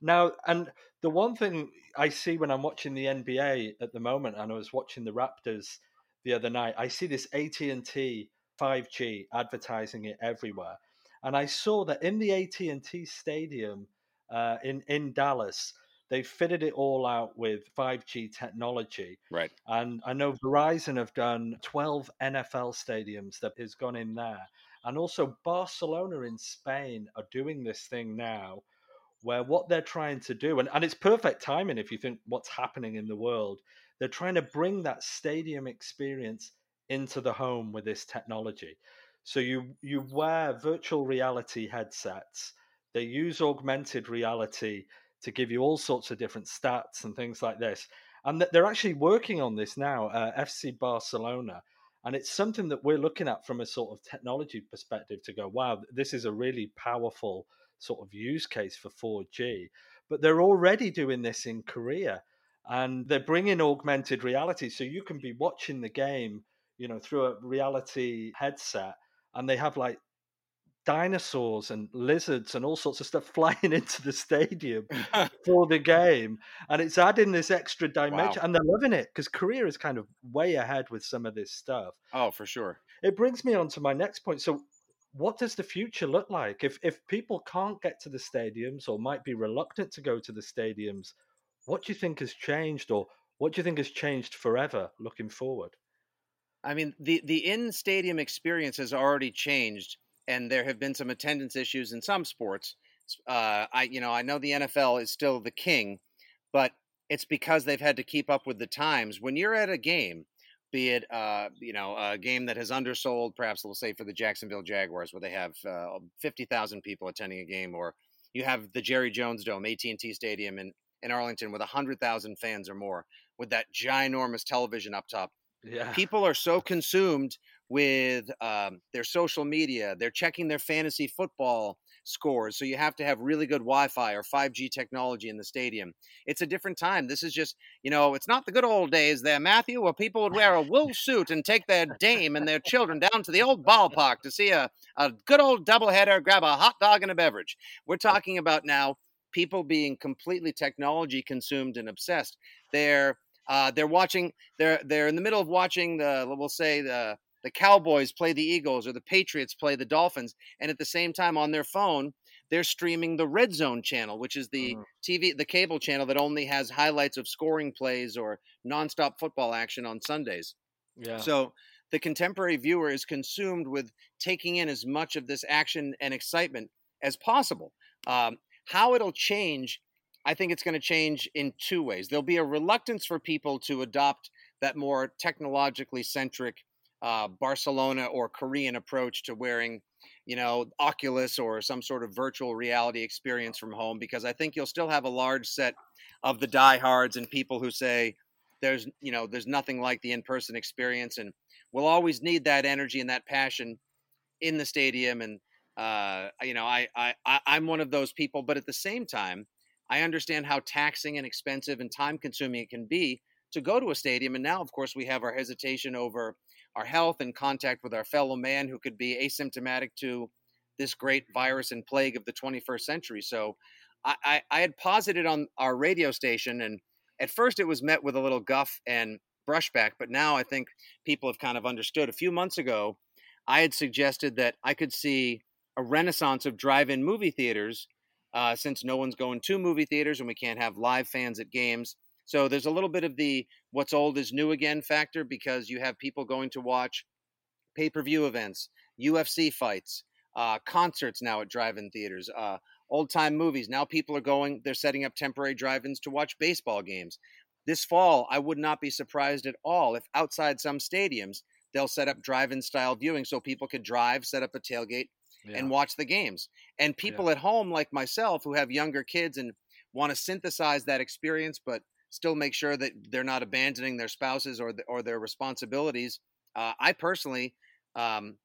Now, and the one thing I see when I'm watching the NBA at the moment, and I was watching the Raptors the other night, I see this AT&T 5G advertising it everywhere, and I saw that in the AT&T Stadium uh, in in Dallas, they fitted it all out with 5G technology. Right. And I know Verizon have done 12 NFL stadiums that has gone in there. And also Barcelona in Spain are doing this thing now where what they're trying to do, and, and it's perfect timing if you think what's happening in the world, they're trying to bring that stadium experience into the home with this technology. So you you wear virtual reality headsets. They use augmented reality to give you all sorts of different stats and things like this. And they're actually working on this now, uh, FC Barcelona. And it's something that we're looking at from a sort of technology perspective to go, wow, this is a really powerful sort of use case for 4G. But they're already doing this in Korea and they're bringing augmented reality. So you can be watching the game, you know, through a reality headset and they have like dinosaurs and lizards and all sorts of stuff flying into the stadium for the game and it's adding this extra dimension wow. and they're loving it because korea is kind of way ahead with some of this stuff. Oh for sure. It brings me on to my next point so what does the future look like? If if people can't get to the stadiums or might be reluctant to go to the stadiums what do you think has changed or what do you think has changed forever looking forward? I mean the the in stadium experience has already changed and there have been some attendance issues in some sports uh, i you know i know the nfl is still the king but it's because they've had to keep up with the times when you're at a game be it uh, you know a game that has undersold, perhaps we'll say for the Jacksonville Jaguars, where they have uh, fifty thousand people attending a game, or you have the Jerry Jones Dome, AT and T Stadium in in Arlington with hundred thousand fans or more, with that ginormous television up top. Yeah. People are so consumed with um, their social media, they're checking their fantasy football scores. So you have to have really good Wi Fi or 5G technology in the stadium. It's a different time. This is just, you know, it's not the good old days there, Matthew, where people would wear a wool suit and take their dame and their children down to the old ballpark to see a, a good old doubleheader, grab a hot dog and a beverage. We're talking about now people being completely technology consumed and obsessed. They're uh, they're watching. They're they're in the middle of watching the we'll say the the Cowboys play the Eagles or the Patriots play the Dolphins, and at the same time on their phone, they're streaming the Red Zone channel, which is the mm. TV, the cable channel that only has highlights of scoring plays or nonstop football action on Sundays. Yeah. So the contemporary viewer is consumed with taking in as much of this action and excitement as possible. Um, how it'll change, I think it's going to change in two ways. There'll be a reluctance for people to adopt that more technologically centric uh, Barcelona or Korean approach to wearing, you know, Oculus or some sort of virtual reality experience from home, because I think you'll still have a large set of the diehards and people who say there's, you know, there's nothing like the in-person experience, and we'll always need that energy and that passion in the stadium. And uh, you know, I, I I'm one of those people, but at the same time, I understand how taxing and expensive and time-consuming it can be to go to a stadium. And now, of course, we have our hesitation over our health and contact with our fellow man who could be asymptomatic to this great virus and plague of the 21st century. So I, I, I had posited on our radio station, and at first it was met with a little guff and brushback, but now I think people have kind of understood. A few months ago, I had suggested that I could see a renaissance of drive-in movie theaters uh, since no one's going to movie theaters and we can't have live fans at games. So there's a little bit of the what's old is new again factor because you have people going to watch pay-per-view events, UFC fights, uh, concerts now at drive-in theaters, uh, old-time movies. Now people are going; they're setting up temporary drive-ins to watch baseball games. This fall, I would not be surprised at all if outside some stadiums they'll set up drive-in style viewing so people could drive, set up a tailgate, yeah. and watch the games. And people yeah. at home like myself who have younger kids and want to synthesize that experience, but still make sure that they're not abandoning their spouses or the, or their responsibilities. Uh, I personally, um,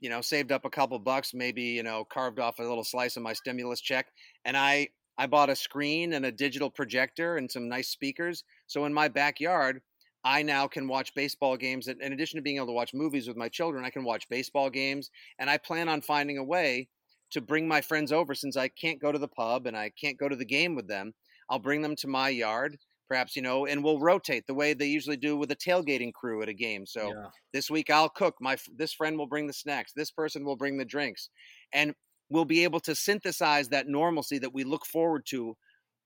you know, saved up a couple bucks, maybe you know, carved off a little slice of my stimulus check, and I I bought a screen and a digital projector and some nice speakers. So in my backyard, I now can watch baseball games. In addition to being able to watch movies with my children, I can watch baseball games. And I plan on finding a way to bring my friends over since I can't go to the pub and I can't go to the game with them. I'll bring them to my yard, perhaps, you know, and we'll rotate the way they usually do with a tailgating crew at a game. So yeah. this week I'll cook. My this friend will bring the snacks. This person will bring the drinks. And we'll be able to synthesize that normalcy that we look forward to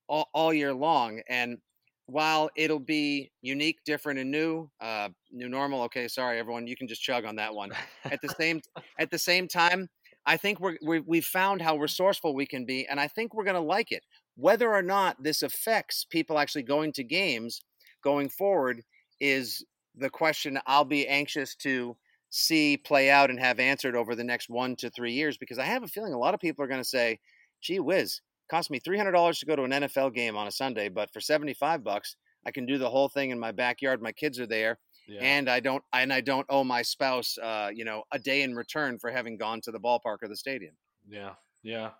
all, all year long. And while it'll be unique, different, and new, uh, new normal. Okay, sorry everyone, you can just chug on that one. At the same at the same time, I think we're, we we've found how resourceful we can be, and I think we're going to like it. Whether or not this affects people actually going to games going forward is the question I'll be anxious to see play out and have answered over the next one to three years because I have a feeling a lot of people are going to say, gee whiz, cost me $300 to go to an NFL game on a Sunday, but for 75 bucks, I can do the whole thing in my backyard. My kids are there. Yeah. And I don't, and I don't owe my spouse, uh, you know, a day in return for having gone to the ballpark or the stadium. Yeah, yeah,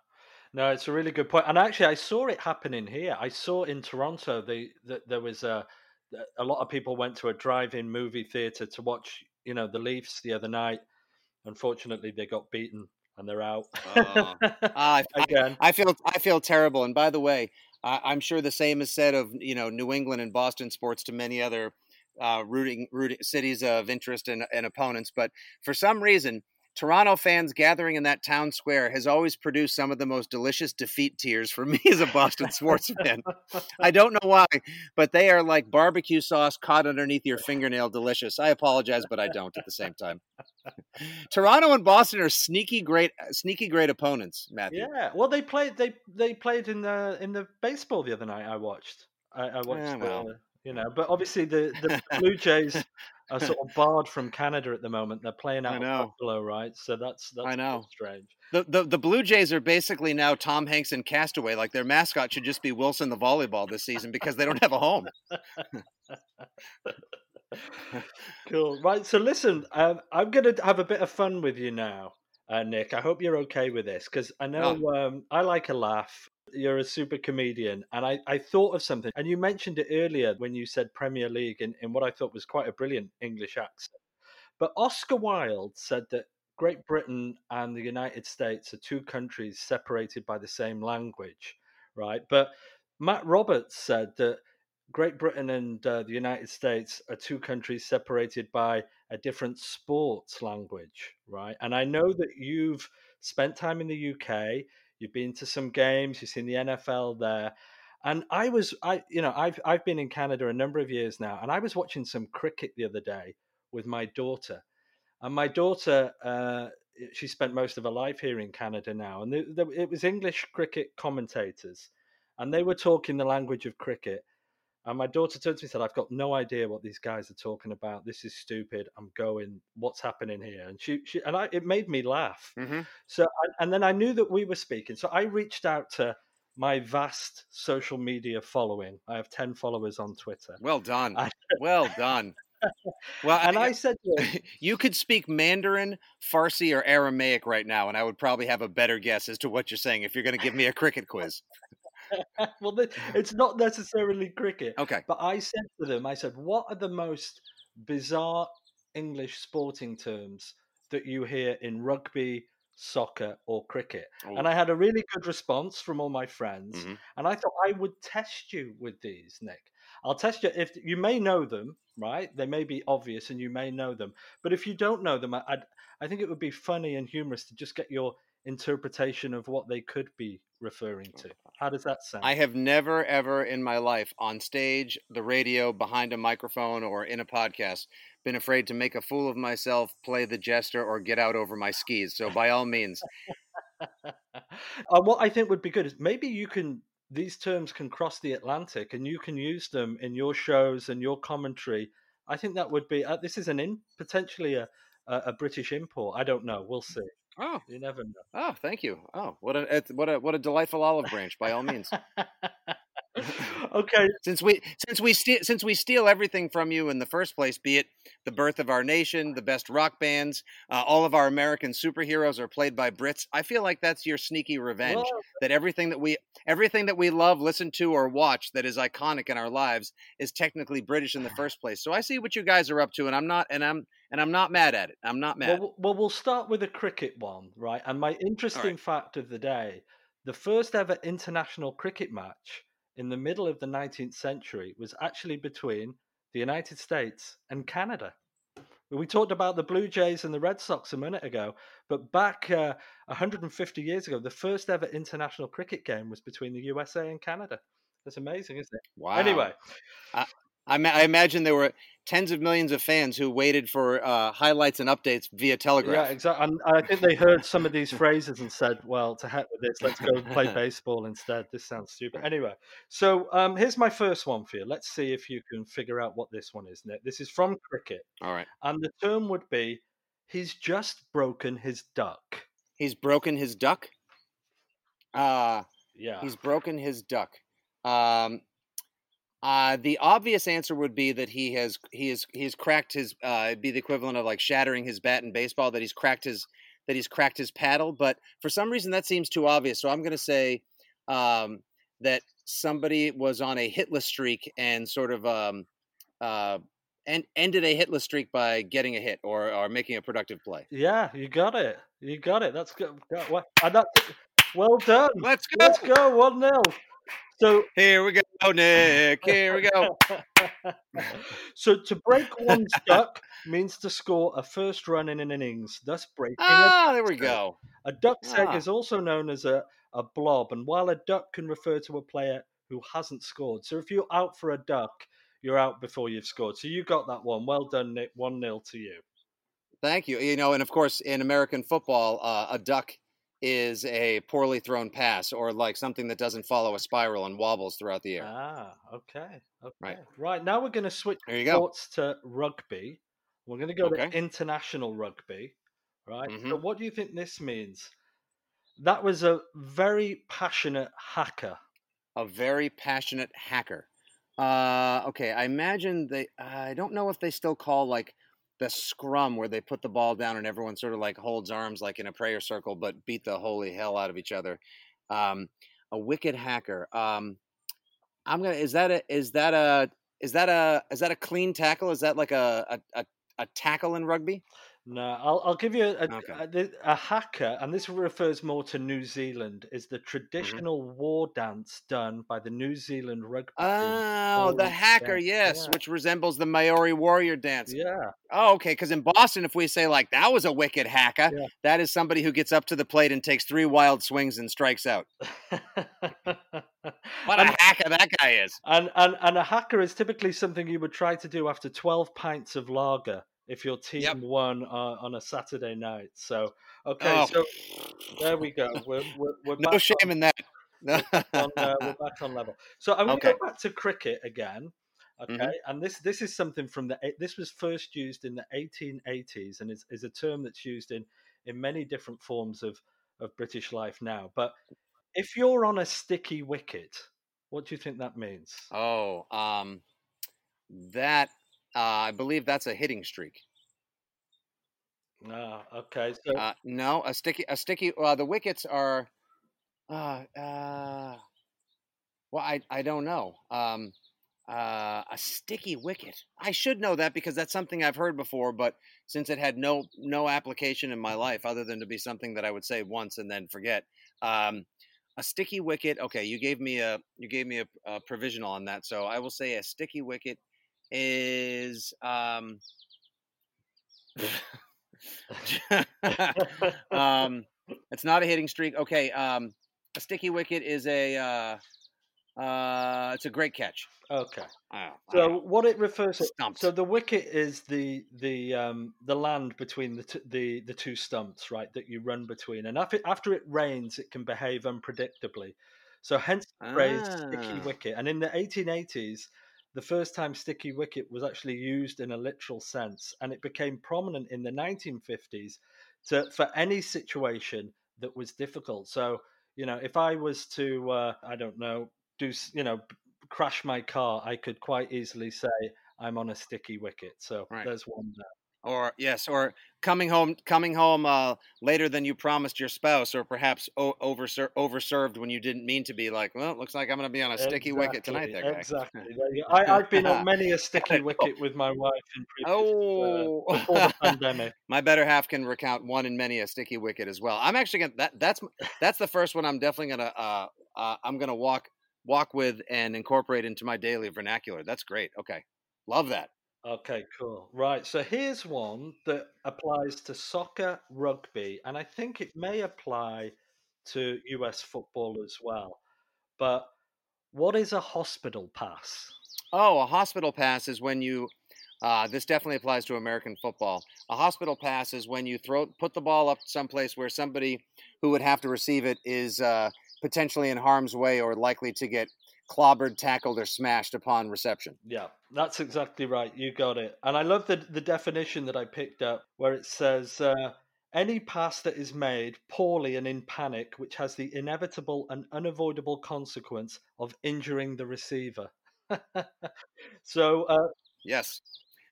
no, it's a really good point. And actually, I saw it happening here. I saw in Toronto the that there was a a lot of people went to a drive-in movie theater to watch, you know, the Leafs the other night. Unfortunately, they got beaten and they're out. uh, I, Again. I, I, feel I feel terrible. And by the way, I, am sure the same is said of you know New England and Boston sports to many other uh, rooting, rooting cities of interest and, and opponents. But for some reason, Toronto fans gathering in that town square has always produced some of the most delicious defeat tears for me as a Boston sports fan. I don't know why, but they are like barbecue sauce caught underneath your fingernail delicious. I apologize, but I don't at the same time. Toronto and Boston are sneaky great uh, sneaky great opponents, Matthew. Yeah. Well they played they they played in the in the baseball the other night I watched. I, I watched yeah, well. the, you know, but obviously the, the Blue Jays are sort of barred from Canada at the moment. They're playing out of Buffalo, right? So that's that's I know. strange. The, the the Blue Jays are basically now Tom Hanks and Castaway. Like their mascot should just be Wilson the volleyball this season because they don't have a home. cool. Right. So listen, um, I'm going to have a bit of fun with you now, uh, Nick. I hope you're okay with this because I know oh. um, I like a laugh you're a super comedian. And I, I thought of something, and you mentioned it earlier when you said Premier League in, in what I thought was quite a brilliant English accent. But Oscar Wilde said that Great Britain and the United States are two countries separated by the same language, right? But Matt Roberts said that Great Britain and uh, the United States are two countries separated by a different sports language, right? And I know that you've spent time in the UK. You've been to some games. You've seen the NFL there. And I was, I, you know, I've I've been in Canada a number of years now, and I was watching some cricket the other day with my daughter, and my daughter, uh, she spent most of her life here in Canada now, and it was English cricket commentators, and they were talking the language of cricket, and my daughter turned to me and said, I've got no idea what these guys are talking about. This is stupid. I'm going, what's happening here? And she, she and I, it made me laugh. Mm-hmm. So, and then I knew that we were speaking. So I reached out to my vast social media following. I have 10 followers on Twitter. Well done. well done. Well, and I, I said, you could speak Mandarin, Farsi, or Aramaic right now, and I would probably have a better guess as to what you're saying if you're going to give me a cricket quiz. well, it's not necessarily cricket. Okay. But I said to them, I said, what are the most bizarre English sporting terms that you hear in rugby, soccer, or cricket. Oh. And I had a really good response from all my friends. Mhm. And I thought I would test you with these, Nick. I'll test you if you may know them, right? They may be obvious and you may know them. But if you don't know them, I, I'd, I think it would be funny and humorous to just get your interpretation of what they could be referring to. How does that sound? I have never, ever in my life, on stage, the radio, behind a microphone, or in a podcast, been afraid to make a fool of myself, play the jester, or get out over my skis. So, by all means, Uh, what I think would be good is maybe you can these terms can cross the Atlantic and you can use them in your shows and your commentary. I think that would be uh, this is an in potentially a, a a British import. I don't know. We'll see. Oh, You never know. oh, thank you. Oh, what a what a what a delightful olive branch. By all means, okay. since we since we steal since we steal everything from you in the first place, be it the birth of our nation, the best rock bands, uh, all of our American superheroes are played by Brits. I feel like that's your sneaky revenge. Well, that everything that we everything that we love, listen to, or watch that is iconic in our lives is technically British in the first place. So I see what you guys are up to, and I'm not and I'm and I'm not mad at it. I'm not mad. Well, well, we'll start with a cricket one, right? And my interesting fact of the day the first ever international cricket match in the middle of the 19th century was actually between the United States and Canada. We talked about the Blue Jays and the Red Sox a minute ago, but back uh, 150 years ago, the first ever international cricket game was between the USA and Canada. That's amazing, isn't it? wow. Anyway, I, ma- I imagine there were tens of millions of fans who waited for uh, highlights and updates via telegraph. Yeah, exactly. And I think they heard some of these phrases and said, "Well, to heck with this. Let's go play baseball instead." This sounds stupid. Anyway, so um, here's my first one for you. Let's see if you can figure out what this one is, Nick. This is from cricket, All right. and the term would be, "He's just broken his duck." He's broken his duck. Uh, Yeah. he's broken his duck. Um, uh, the obvious answer would be that he has he has he has cracked his uh, be the equivalent of like shattering his bat in baseball that he's cracked his that he's cracked his paddle. But for some reason that seems too obvious. So I'm going to say um, that somebody was on a hitless streak and sort of um, uh, and ended a hitless streak by getting a hit or or making a productive play. Yeah, you got it. You got it. That's good. And that's well done. Let's go. Let's go. One 0 So Here we go, Nick. Here we go. so to break one's duck means to score a first run in an innings, thus breaking a Ah, there we go. A duck's egg Ah. is also known as a, a blob, and while a duck can refer to a player who hasn't scored, so if you're out for a duck, you're out before you've scored. So you got that one. Well done, Nick. One 0 to you. Thank you. You know, and of course, in American football, uh, a duck is a poorly thrown pass or like something that doesn't follow a spiral and wobbles throughout the air. Ah, okay, okay. Right. Right now we're going to switch go. to rugby. We're going to go Okay. to international rugby. Right. So Mhm. what do you think this means? That was a very passionate haka. A very passionate haka. Uh, okay, I imagine they. I don't know if they still call like the scrum where they put the ball down and everyone sort of like holds arms like in a prayer circle, but beat the holy hell out of each other. Um, a wicked hacker. Um, I'm gonna. Is that a? Is that a? Is that a? Is that a clean tackle? Is that like a a, a, a tackle in rugby? No, I'll, I'll give you a, Okay. a, a haka, and this refers more to New Zealand, is Mm-hmm. the traditional war dance done by the New Zealand rugby. Oh, the haka, yes, yeah. which resembles the Maori warrior dance. Yeah. Oh, okay. Because in Boston, if we say like that was a wicked hacker, Yeah. that is somebody who gets up to the plate and takes three wild swings and strikes out. What and, a hacker that guy is! and, and and a haka is typically something you would try to do after 12 pints of lager if your team Yep. won uh, on a Saturday night. So, okay, Oh. so there we go. We're, we're, we're No shame in that. on, uh, we're back on level. So I'm going to Okay. go back to cricket again. Okay, Mhm. and this this is something from the this was first used in the 1880s and is, is a term that's used in in many different forms of of British life now. But if you're on a sticky wicket, what do you think that means? oh, um, that uh, I believe that's a hitting streak. Ah, okay. So Uh, no, a sticky, a sticky. Uh, the wickets are. Uh, uh, well, I I don't know. Um, Uh, a sticky wicket. I should know that because that's something I've heard before, but since it had no no application in my life other than to be something that I would say once and then forget. Um, a sticky wicket. Okay, you gave me a you gave me a, a provisional on that, so I will say a sticky wicket is um, um, it's not a hitting streak. Okay, um, a sticky wicket is a uh, uh, it's a great catch. Okay. Oh, So what it refers to, Stumped. so the wicket is the the um the land between the t- the the two stumps, right? That you run between, and after after it rains, it can behave unpredictably. So hence the phrase sticky Ah. wicket. And in the 1880s, the first time sticky wicket was actually used in a literal sense, and it became prominent in the 1950s to for any situation that was difficult. So you know, if I was to, uh, I don't know, do you know, crash my car, I could quite easily say I'm on a sticky wicket. So Right. there's one there. Or yes, or coming home coming home uh, later than you promised your spouse, or perhaps o- overser- overserved when you didn't mean to be. Like, well, it looks like I'm going to be on a sticky wicket tonight. There. Exactly. There. I, I've been on many a sticky wicket with my wife in previous Oh, uh, before the pandemic. my better half can recount one in many a sticky wicket as well. I'm actually gonna that that's that's the first one I'm definitely gonna uh, uh I'm gonna walk walk with and incorporate into my daily vernacular. That's great. Okay, love that. Okay, cool. Right. So here's one that applies to soccer, rugby, and I think it may apply to US football as well. But what is a hospital pass? Oh, a hospital pass is when you. Uh, this definitely applies to American football. A hospital pass is when you throw put the ball up someplace where somebody who would have to receive it is uh, potentially in harm's way or likely to get clobbered, tackled, or smashed upon reception. Yeah, that's exactly right. You got it. And I love the the definition that I picked up where it says uh, any pass that is made poorly and in panic, which has the inevitable and unavoidable consequence of injuring the receiver. so uh, Yes.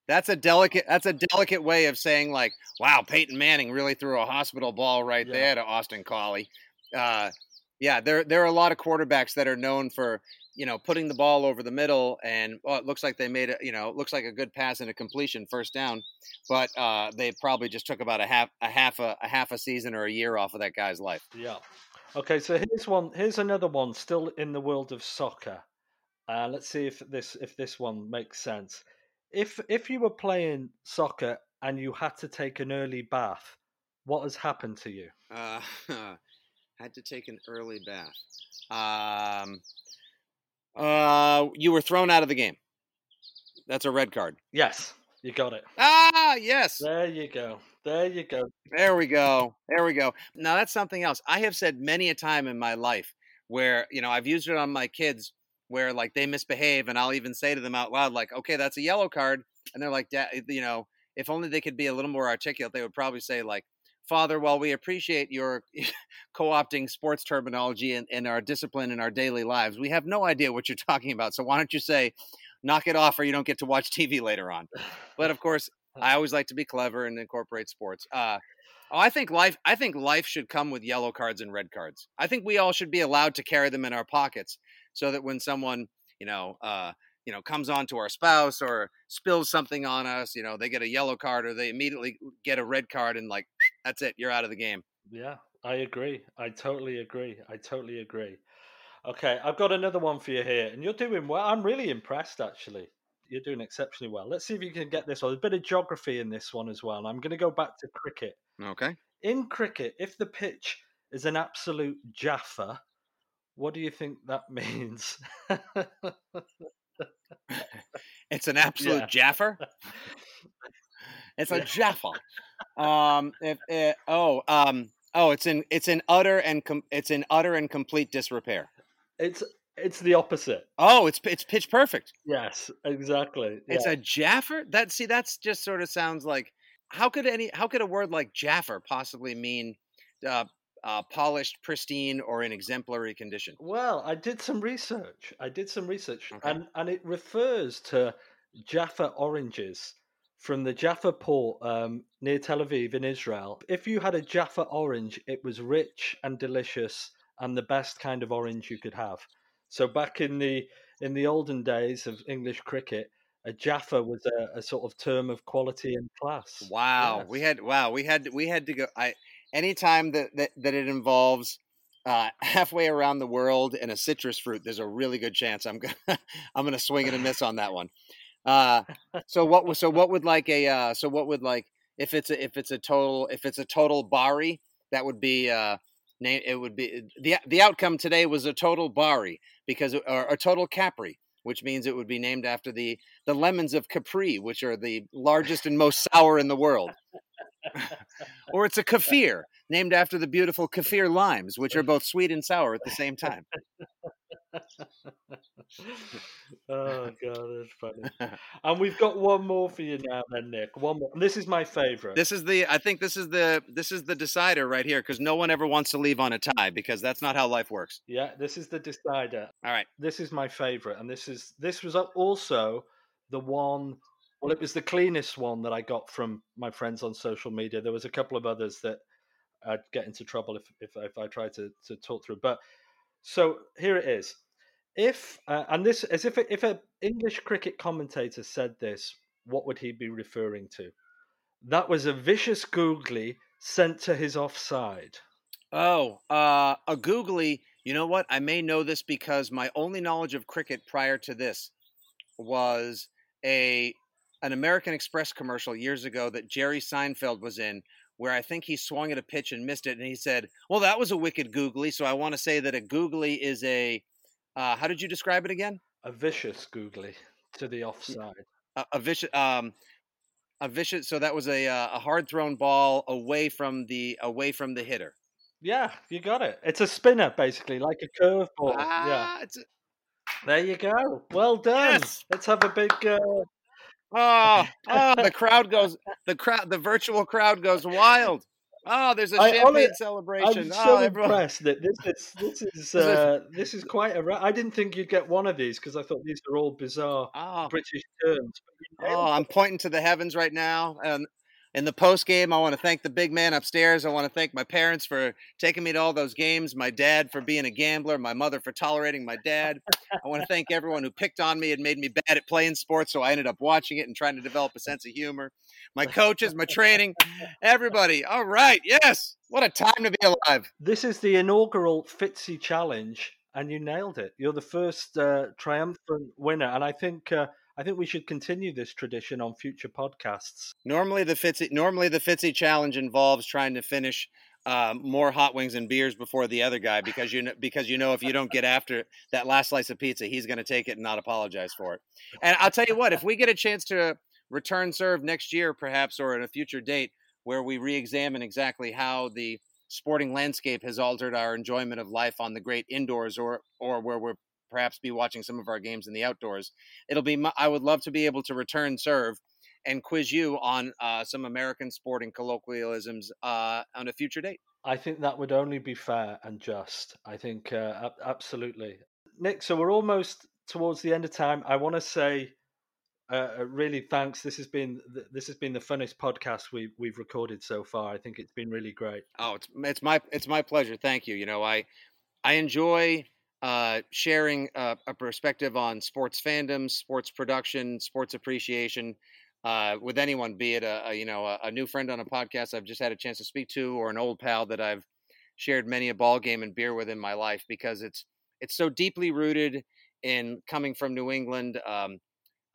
That's a delicate that's a delicate way of saying like, wow, Peyton Manning really threw a hospital ball right Yeah. there to Austin Collie. Uh, yeah, there there are a lot of quarterbacks that are known for, you know, putting the ball over the middle and well, it looks like they made a you know, it looks like a good pass and a completion first down, but uh, they probably just took about a half a half a, a half a season or a year off of that guy's life. Yeah. Okay, so here's one. Here's another one, still in the world of soccer. Uh, let's see if this if this one makes sense. If if you were playing soccer and you had to take an early bath, what has happened to you? Uh, had to take an early bath. Um, uh, you were thrown out of the game. That's a red card. Yes, you got it. Ah, yes. There you go. There you go. There we go. There we go. Now that's something else. I have said many a time in my life where, you know, I've used it on my kids where like they misbehave and I'll even say to them out loud, like, okay, that's a yellow card. And they're like, "Dad," you know, if only they could be a little more articulate, they would probably say, like, Father, while we appreciate your co opting sports terminology and, and our discipline in our daily lives, we have no idea what you're talking about. So why don't you say, knock it off or you don't get to watch TV later on? But of course, I always like to be clever and incorporate sports. Uh, oh, I think life. I think life should come with yellow cards and red cards. I think we all should be allowed to carry them in our pockets, so that when someone, you know, uh, you know, comes on to our spouse or spills something on us, you know, they get a yellow card or they immediately get a red card, and like that's it, you're out of the game. Yeah, I agree. I totally agree. I totally agree. Okay, I've got another one for you here, and you're doing well. I'm really impressed, actually. You're doing exceptionally well. Let's see if you can get this one. There's a bit of geography in this one as well. I'm going to go back to cricket. Okay. In cricket, if the pitch is an absolute jaffa, what do you think that means? It's an absolute Yeah. jaffer. It's a Yeah. jaffa. Um, if it, oh, um, oh, it's in it's in utter and com- it's in utter and complete disrepair. it's it's the opposite. Oh, it's it's pitch perfect. Yes, exactly. It's a jaffa. That see, that's just sort of sounds like how could any how could a word like jaffa possibly mean uh, uh, polished, pristine, or in exemplary condition? Well, I did some research. I did some research, Okay. and and it refers to Jaffa oranges from the Jaffa port um, near Tel Aviv in Israel. If you had a Jaffa orange, it was rich and delicious, and the best kind of orange you could have. So back in the in the olden days of English cricket, a Jaffa was a, a sort of term of quality and class. Wow, Yes. we had wow, we had we had to go. I anytime that that, that it involves uh, halfway around the world and a citrus fruit, there's a really good chance I'm gonna I'm gonna swing it and a miss on that one. Uh, so what so what would like a uh, so what would like if it's a if it's a total if it's a total Bari that would be uh it would be the the outcome today was a total Bari because or a total Capri which means it would be named after the the lemons of Capri which are the largest and most sour in the world or it's a kaffir named after the beautiful kaffir limes which are both sweet and sour at the same time oh god, that's funny. And we've got one more for you now, then, Nick. One more. And this is my favorite. This is the I think this is the this is the decider right here because no one ever wants to leave on a tie because that's not how life works. Yeah, this is the decider. All right. This is my favorite, and this is this was also the one. Well, it was the cleanest one that I got from my friends on social media. There was a couple of others that I'd get into trouble if if, if I tried to to talk through. But so here it is. If uh, and this as if if an English cricket commentator said this, what would he be referring to? That was a vicious googly sent to his offside. Oh, uh, a googly. You know what? I may know this because my only knowledge of cricket prior to this was a an American Express commercial years ago that Jerry Seinfeld was in, where I think he swung at a pitch and missed it, and he said, "Well, that was a wicked googly." So I want to say that a googly is a. Uh, how did you describe it again? A vicious googly to the offside. A, a vicious. Um, a vicious. So that was a uh, a hard thrown ball away from the away from the hitter. Yeah, you got it. It's a spinner, basically, like a curveball. yeah, Ah, it's a- there you go. Well done. Yes. Let's have a big. Uh, Oh, oh, the crowd goes, the crowd, the virtual crowd goes wild. Oh, there's a I- champagne honest- celebration. I'm oh, so everyone. impressed that this is this is is- uh, this is quite a. ra- I didn't think you'd get one of these because I thought these are all bizarre Oh, British terms. but oh, I'm pointing to the heavens right now. And in the post game, I want to thank the big man upstairs. I want to thank my parents for taking me to all those games, my dad for being a gambler, my mother for tolerating my dad. I want to thank everyone who picked on me and made me bad at playing sports, so I ended up watching it and trying to develop a sense of humor. My coaches, my training, everybody. All right, yes. What a time to be alive. This is the inaugural Fitzy Challenge, and you nailed it. You're the first uh, triumphant winner, and I think uh, I think we should continue this tradition on future podcasts. Normally the Fitzy normally the Fitzy challenge involves trying to finish um, more hot wings and beers before the other guy because you know because you know if you don't get after that last slice of pizza, he's going to take it and not apologize for it. And I'll tell you what, if we get a chance to return serve next year, perhaps or at a future date, where we re-examine exactly how the sporting landscape has altered our enjoyment of life on the great indoors, or or where we're perhaps be watching some of our games in the outdoors, it'll be. mu- I would love to be able to return serve and quiz you on uh, some American sporting colloquialisms uh, on a future date. I think that would only be fair and just. I think uh, absolutely, Nick. So we're almost towards the end of time. I want to say. Uh, uh, really, thanks. This has been this has been the funnest podcast we we've recorded so far. I think it's been really great. Oh, it's it's my it's my pleasure. Thank you. You know, I I enjoy uh, sharing uh, a perspective on sports fandom, sports production, sports appreciation uh, with anyone, be it a, a you know a, a new friend on a podcast I've just had a chance to speak to, or an old pal that I've shared many a ball game and beer with in my life, because it's it's so deeply rooted in coming from New England. Um,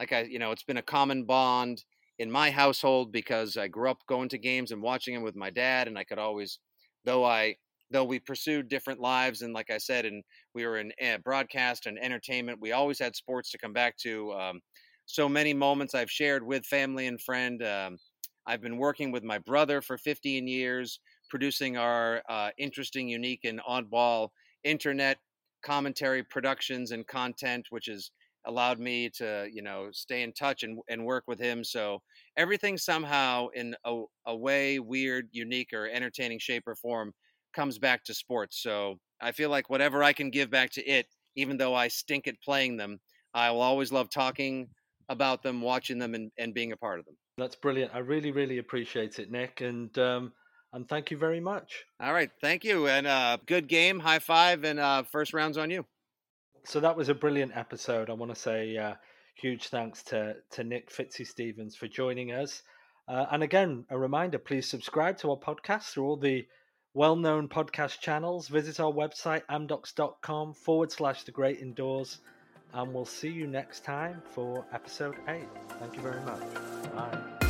like I, you know, it's been a common bond in my household because I grew up going to games and watching them with my dad, and I could always, though I, though we pursued different lives, and like I said, and we were in uh, broadcast and entertainment, we always had sports to come back to. Um, so many moments I've shared with family and friend. Um, I've been working with my brother for 15 years, producing our uh, interesting, unique, and oddball internet commentary productions and content, which has allowed me to, you know, stay in touch and, and work with him. So everything somehow in a, a way, weird, unique, or entertaining shape or form comes back to sports. So I feel like whatever I can give back to it, even though I stink at playing them, I will always love talking about them, watching them, and, and being a part of them. That's brilliant. I really really appreciate it, Nick, and um, and thank you very much. All right, thank you, and uh, good game. High five, and uh, first rounds on you. so that was a brilliant episode. I want to say uh, huge thanks to to Nick Fitzy Stevens for joining us. Uh, and again, a reminder: please subscribe to our podcast through all the well-known podcast channels. Visit our website amdocs.com forward slash the Great Indoors, and we'll see you next time for episode eight. Thank you very much. Bye.